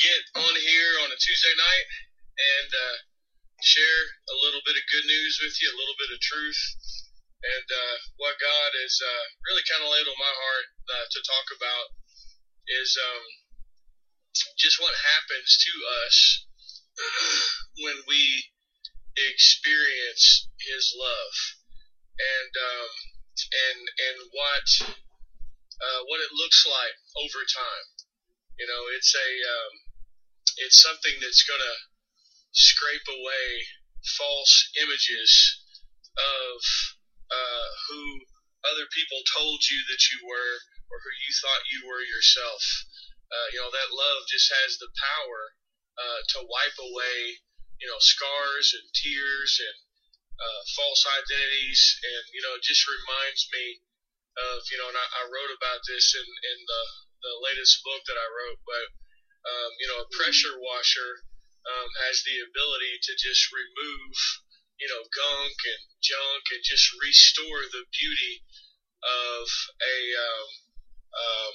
get on here on a Tuesday night and uh, share a little bit of good news with you, a little bit of truth, and uh, what God has uh, really kind of laid on my heart uh, to talk about is um, just what happens to us when we experience His love, and um, and and what uh, what it looks like over time. You know, it's a um, it's something that's going to scrape away false images of uh, who other people told you that you were or who you thought you were yourself. Uh, you know, that love just has the power uh, to wipe away, you know, scars and tears and uh, false identities. And, you know, it just reminds me of, you know, and I, I wrote about this in, in the, the latest book that I wrote, but, um, you know, a pressure washer um, has the ability to just remove, you know, gunk and junk and just restore the beauty of a um, um,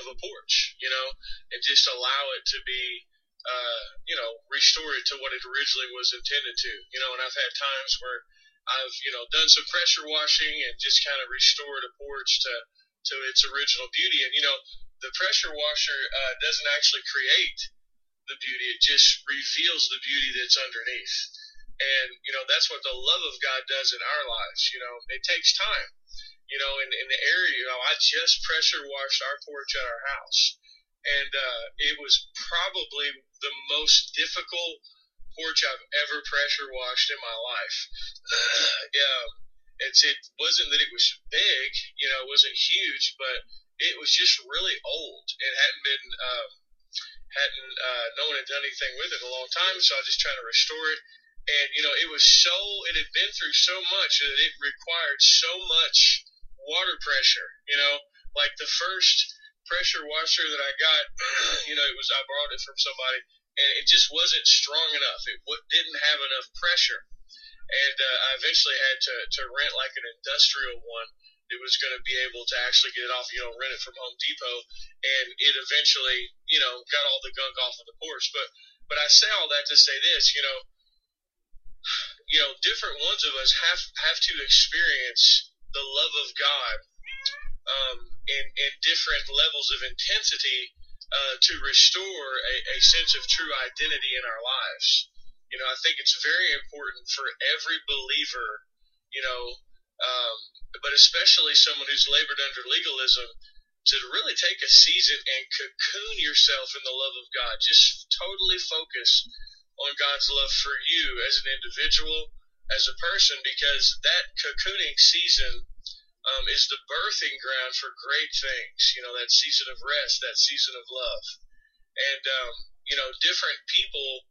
of a porch, you know, and just allow it to be, uh, you know, restore it to what it originally was intended to, you know. And I've had times where I've, you know, done some pressure washing and just kind of restored a porch to to its original beauty. And you know, the pressure washer uh, doesn't actually create the beauty; it just reveals the beauty that's underneath. And you know, that's what the love of God does in our lives. You know, it takes time you know, in, in the area, you know, I just pressure washed our porch at our house. And uh, it was probably the most difficult porch I've ever pressure washed in my life. yeah, it's it wasn't that it was big, you know, it wasn't huge, but it was just really old. It hadn't been um, hadn't uh, no one had done anything with it in a long time, so I was just trying to restore it. And you know, it was so it had been through so much that it required so much water pressure. You know, like the first pressure washer that I got, you know, it was I borrowed it from somebody, and it just wasn't strong enough. It w- didn't have enough pressure, and uh, I eventually had to to rent like an industrial one. It was going to be able to actually get it off, you know, rent it from Home Depot, and it eventually, you know, got all the gunk off of the porch. But but I say all that to say this, you know, you know, different ones of us have have to experience the love of God um, in, in different levels of intensity uh, to restore a, a sense of true identity in our lives. You know, I think it's very important for every believer, you know, um, but especially someone who's labored under legalism, to really take a season and cocoon yourself in the love of God. Just totally focus on God's love for you as an individual as a person because that cocooning season um, is the birthing ground for great things. You know, that season of rest, that season of love. And, um, you know, different people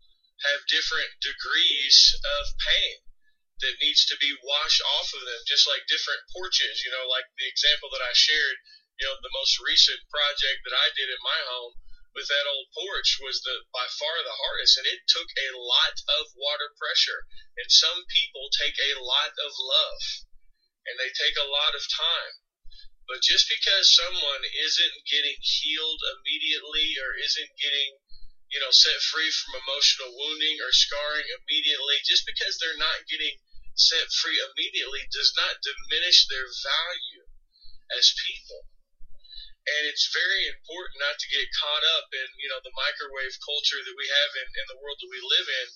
have different degrees of pain that needs to be washed off of them, just like different porches. You know, like the example that I shared, you know, the most recent project that I did in my home with that old porch was the by far the hardest and it took a lot of water pressure and some people take a lot of love and they take a lot of time but just because someone isn't getting healed immediately or isn't getting you know set free from emotional wounding or scarring immediately just because they're not getting set free immediately does not diminish their value as people. And it's very important not to get caught up in you know the microwave culture that we have in, in the world that we live in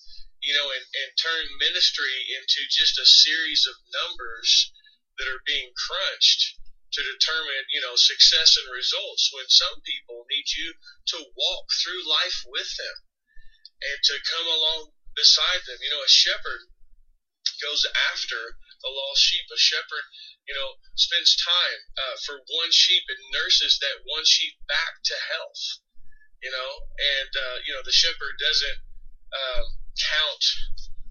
you know and, and turn ministry into just a series of numbers that are being crunched to determine you know success and results when some people need you to walk through life with them and to come along beside them you know a shepherd goes after the lost sheep a shepherd you know, spends time uh, for one sheep and nurses that one sheep back to health. You know, and uh, you know the shepherd doesn't um, count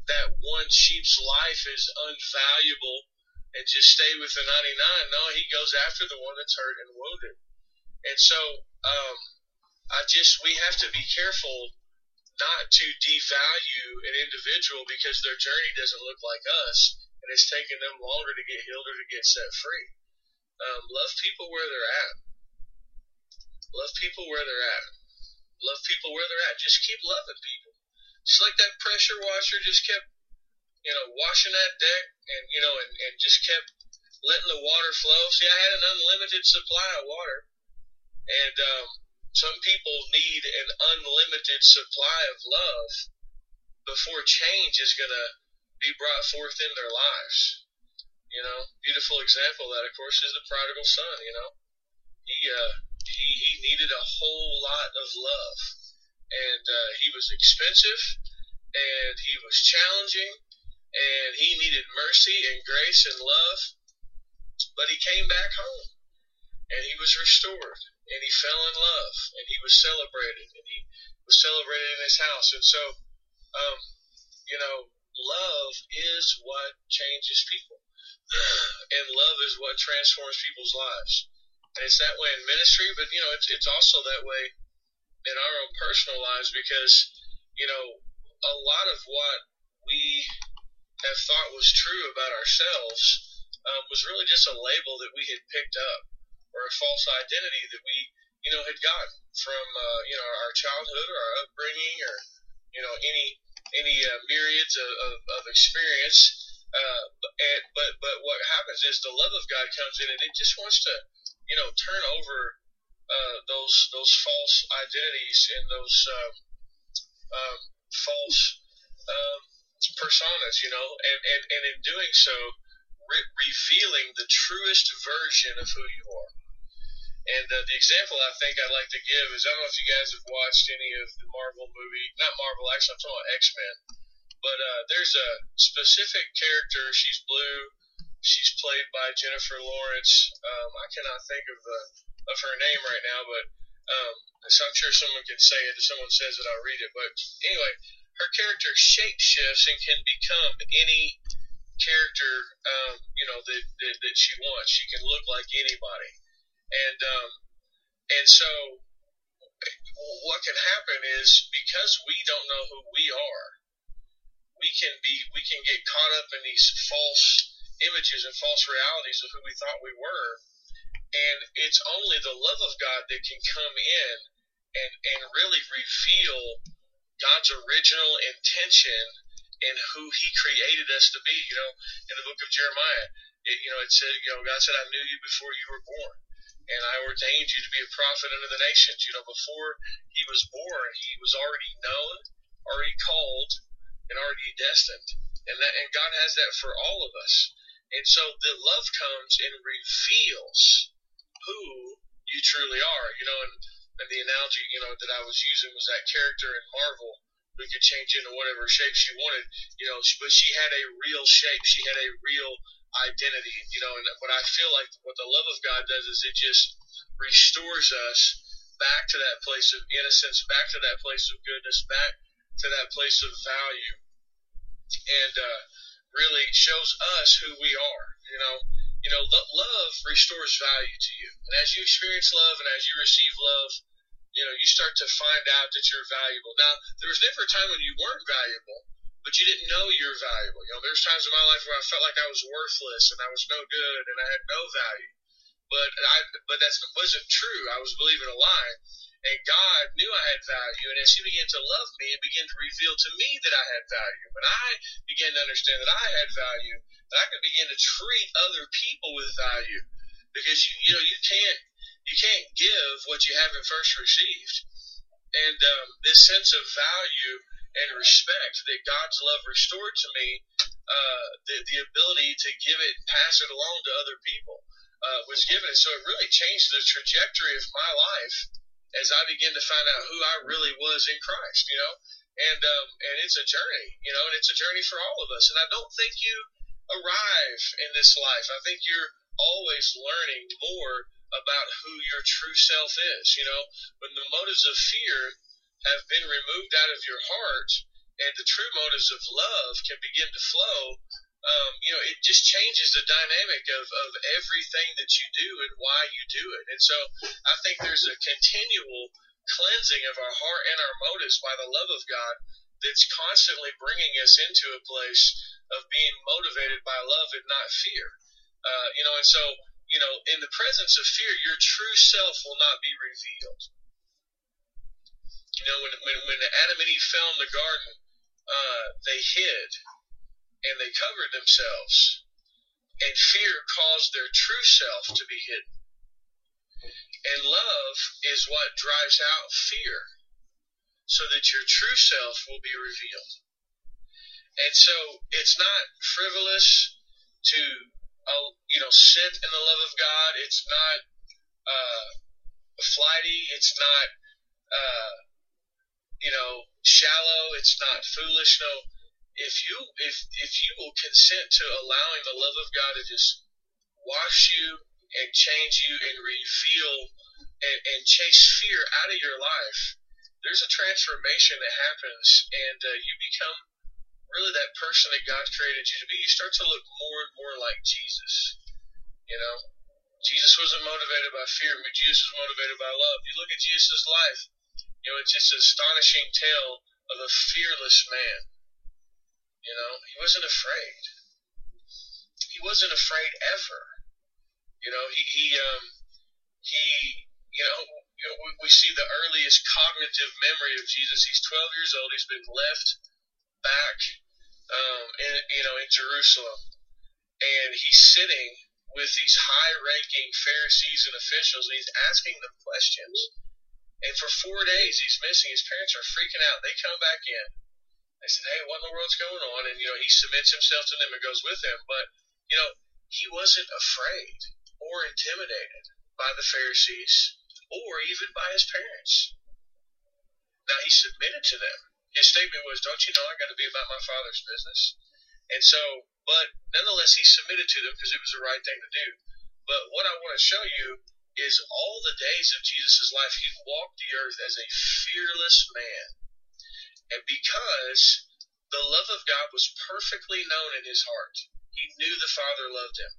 that one sheep's life as unvaluable and just stay with the 99. No, he goes after the one that's hurt and wounded. And so, um, I just we have to be careful not to devalue an individual because their journey doesn't look like us and it's taken them longer to get healed or to get set free. Um, love people where they're at. Love people where they're at. Love people where they're at. Just keep loving people. Just like that pressure washer just kept, you know, washing that deck and, you know, and, and just kept letting the water flow. See, I had an unlimited supply of water. And um, some people need an unlimited supply of love before change is going to be brought forth in their lives. You know, beautiful example that, of course, is the prodigal son. You know, he uh, he he needed a whole lot of love, and uh, he was expensive, and he was challenging, and he needed mercy and grace and love. But he came back home, and he was restored, and he fell in love, and he was celebrated, and he was celebrated in his house, and so, um, you know, love is what changes people, and love is what transforms people's lives. And it's that way in ministry, but you know, it's it's also that way in our own personal lives because you know a lot of what we have thought was true about ourselves um, was really just a label that we had picked up or a false identity that we you know had gotten from uh, you know our childhood or our upbringing or you know any any uh, myriads of, of, of experience. Uh, and, but but what happens is the love of God comes in and it just wants to you know, turn over uh, those those false identities and those um, um, false um, personas, you know, and, and, and in doing so, re- revealing the truest version of who you are. And uh, the example I think I'd like to give is I don't know if you guys have watched any of the Marvel movie, not Marvel, actually, I'm talking about X Men. But uh, there's a specific character, she's blue, She's played by Jennifer Lawrence. Um, I cannot think of the of her name right now, but um, so I'm sure someone can say it. If someone says it, I'll read it. But anyway, her character shape shifts and can become any character um, you know that, that that she wants. She can look like anybody, and um, and so what can happen is because we don't know who we are, we can be we can get caught up in these false images and false realities of who we thought we were. And it's only the love of God that can come in and, and really reveal God's original intention and who He created us to be. You know, in the book of Jeremiah, it, you know, it said, you know, God said, I knew you before you were born. And I ordained you to be a prophet unto the nations. You know, before he was born, he was already known, already called, and already destined. And that, and God has that for all of us. And so the love comes and reveals who you truly are, you know, and, and the analogy, you know, that I was using was that character in Marvel who could change into whatever shape she wanted, you know, but she had a real shape. She had a real identity, you know, and what I feel like what the love of God does is it just restores us back to that place of innocence, back to that place of goodness, back to that place of value. And, uh, really shows us who we are. You know, you know, love restores value to you, and as you experience love and as you receive love, you know, you start to find out that you're valuable. Now, there was never a time when you weren't valuable, but you didn't know you're valuable. You know, there's times in my life where I felt like I was worthless and I was no good and I had no value. But I, but that wasn't true. I was believing a lie. And God knew I had value, and as He began to love me, it began to reveal to me that I had value. When I began to understand that I had value, that I could begin to treat other people with value, because you you know you can't you can't give what you haven't first received, and um, this sense of value and respect that God's love restored to me, uh, the the ability to give it, and pass it along to other people, uh, was given. So it really changed the trajectory of my life as I begin to find out who I really was in Christ, you know. And um, and it's a journey, you know, and it's a journey for all of us. And I don't think you arrive in this life. I think you're always learning more about who your true self is, you know. When the motives of fear have been removed out of your heart and the true motives of love can begin to flow, um, you know, it just changes the dynamic of, of everything that you do and why you do it. And so I think there's a continual cleansing of our heart and our motives by the love of God that's constantly bringing us into a place of being motivated by love and not fear. Uh, you know, and so, you know, in the presence of fear, your true self will not be revealed. you know, when when when Adam and Eve fell in the garden, uh, they hid and they covered themselves, and fear caused their true self to be hidden. And love is what drives out fear, so that your true self will be revealed. And so it's not frivolous to, uh, you know, sit in the love of God. It's not uh, flighty. It's not, uh, you know, shallow. It's not foolish. No, if you if if you will consent to allowing the love of God to just wash you and change you and reveal and, and chase fear out of your life, there's a transformation that happens, and uh, you become really that person that God created you to be. You start to look more and more like Jesus. You know, Jesus wasn't motivated by fear, but Jesus was motivated by love. You look at Jesus' life, you know, it's just an astonishing tale of a fearless man. You know, he wasn't afraid. He wasn't afraid ever. You know, he he um he you know, you know we, we see the earliest cognitive memory of Jesus. He's 12 years old. He's been left back um, in you know in Jerusalem, and he's sitting with these high-ranking Pharisees and officials, and he's asking them questions. And for four days, he's missing. His parents are freaking out. They come back in. They said, "Hey, what in the world's going on?" And you know, he submits himself to them and goes with them. But you know, he wasn't afraid or intimidated by the Pharisees or even by his parents. Now he submitted to them his statement was, "Don't you know I got to be about my father's business?" And so, but nonetheless, he submitted to them because it was the right thing to do. But what I want to show you is all the days of Jesus' life, he walked the earth as a fearless man. And because the love of God was perfectly known in his heart, he knew the Father loved him.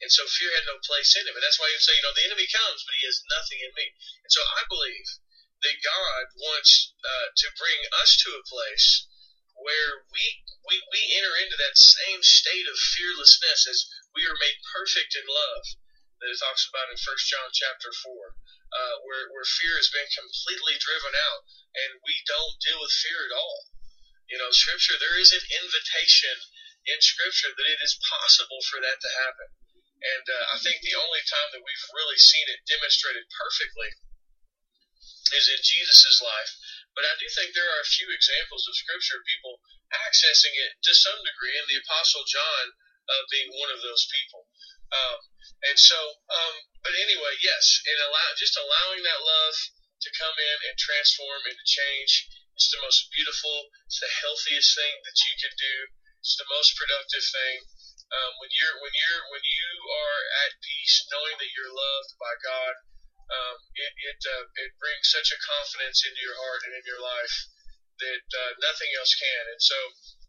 And so fear had no place in him. And that's why he would say, you know, the enemy comes, but he has nothing in me. And so I believe that God wants uh, to bring us to a place where we, we we enter into that same state of fearlessness as we are made perfect in love that it talks about in First John chapter four, uh, where where fear has been completely driven out and we don't deal with fear at all. You know, Scripture there is an invitation in Scripture that it is possible for that to happen, and uh, I think the only time that we've really seen it demonstrated perfectly is in Jesus' life. But I do think there are a few examples of Scripture, people accessing it to some degree, and the Apostle John uh, being one of those people. Um, and so, um, but anyway, yes, and allow just allowing that love to come in and transform and to change. It's the most beautiful. It's the healthiest thing that you can do. It's the most productive thing. Um, when you're when you're when you are at peace, knowing that you're loved by God um, it it, uh, it brings such a confidence into your heart and in your life that uh, nothing else can. And so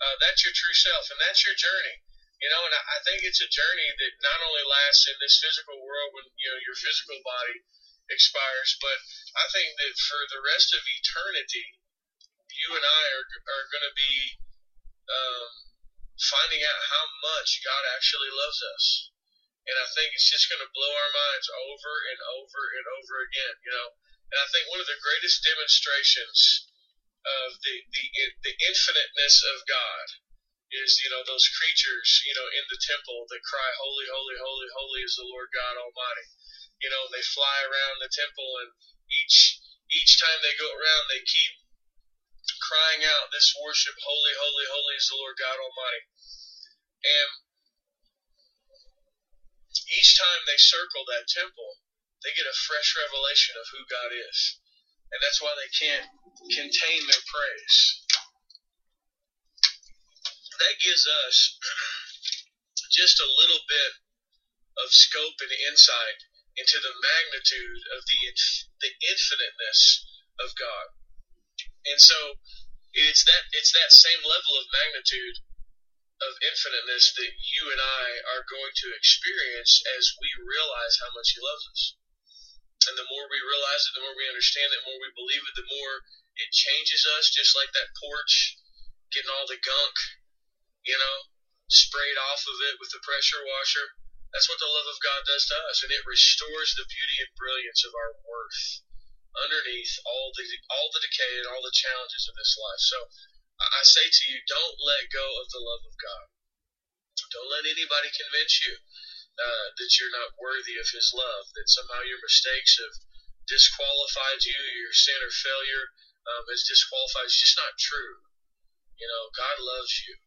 uh, that's your true self, and that's your journey. You know, and I, think it's a journey that not only lasts in this physical world when you know your physical body expires, but I think that for the rest of eternity, you and I are are going to be um, finding out how much God actually loves us and I think it's just going to blow our minds over and over and over again. You know, and I think one of the greatest demonstrations of the the the infiniteness of God is you know those creatures you know in the temple that cry holy holy holy holy is the Lord God Almighty. You know, they fly around the temple and each each time they go around they keep crying out this worship holy holy holy is the Lord God Almighty. And each time they circle that temple, they get a fresh revelation of who God is. And that's why they can't contain their praise. That gives us just a little bit of scope and insight into the magnitude of the the infiniteness of God. And so it's that it's that same level of magnitude of infiniteness that you and I are going to experience as we realize how much He loves us. And the more we realize it, the more we understand it, the more we believe it, the more it changes us, just like that porch getting all the gunk, you know, sprayed off of it with the pressure washer. That's what the love of God does to us, and it restores the beauty and brilliance of our worth underneath all the all the decay and all the challenges of this life. So I say to you, don't let go of the love of God. Don't let anybody convince you uh, that you're not worthy of His love, that somehow your mistakes have disqualified you, your sin or failure um, has disqualified. It's just not true. You know, God loves you,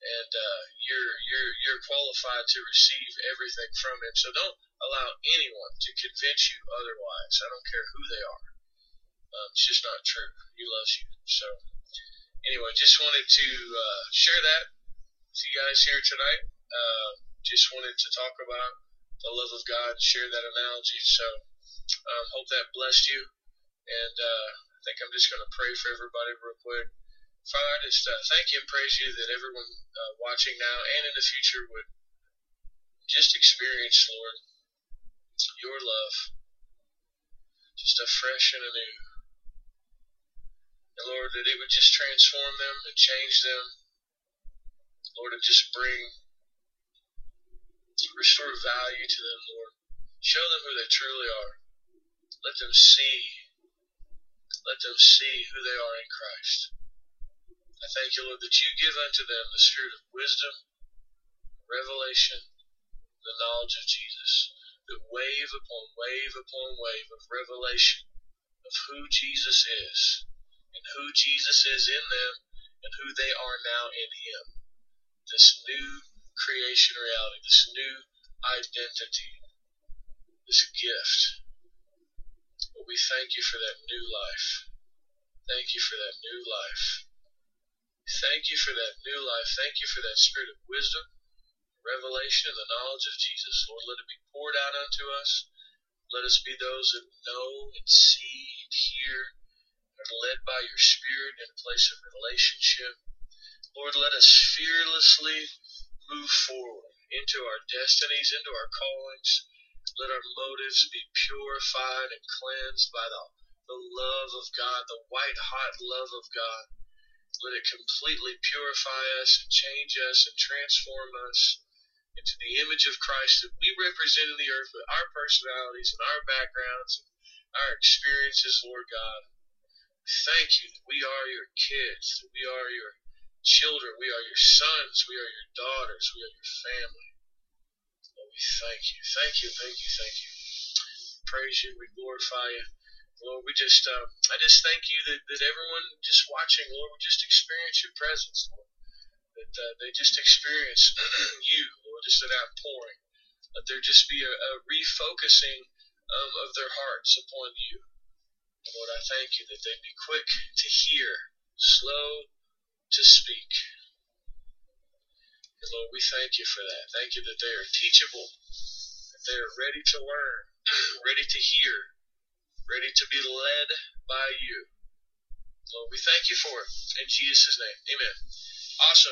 and uh, you're you're you're qualified to receive everything from Him. So don't allow anyone to convince you otherwise. I don't care who they are. Um, it's just not true. He loves you. So anyway, just wanted to uh, share that with you guys here tonight. Uh, just wanted to talk about the love of God, share that analogy. So um, hope that blessed you. And uh, I think I'm just going to pray for everybody real quick. Father, I just uh, thank you and praise you that everyone uh, watching now and in the future would just experience, Lord, your love, just afresh and anew. And Lord, that it would just transform them and change them. Lord, and just bring, restore value to them, Lord. Show them who they truly are. Let them see, let them see who they are in Christ. I thank you, Lord, that you give unto them the spirit of wisdom, revelation, the knowledge of Jesus, that wave upon wave upon wave of revelation of who Jesus is and who Jesus is in them and who they are now in Him. This new creation reality, this new identity, this gift. We thank you for that new life. Thank you for that new life. Thank you for that new life. Thank you for that spirit of wisdom, revelation, and the knowledge of Jesus. Lord, let it be poured out unto us. Let us be those that know and see and hear and are led by your Spirit in a place of relationship. Lord, let us fearlessly move forward into our destinies, into our callings. Let our motives be purified and cleansed by the, the love of God, the white hot love of God. Let it completely purify us and change us and transform us into the image of Christ that we represent in the earth with our personalities and our backgrounds and our experiences, Lord God. Thank you that we are your kids, that we are your children, we are your sons, we are your daughters, we are your family. Lord, we thank you, thank you, thank you, thank you. Praise you, we glorify you. Lord, we just, uh, I just thank you that, that everyone just watching, Lord, will just experience your presence, Lord. That uh, they just experience you, Lord, just that outpouring. Let there just be a, a refocusing um, of their hearts upon you. Lord, I thank you that they'd be quick to hear, slow to speak. And Lord, we thank you for that. Thank you that they are teachable, that they are ready to learn, ready to hear, ready to be led by you. Lord, we thank you for it. In Jesus' name, amen. Awesome.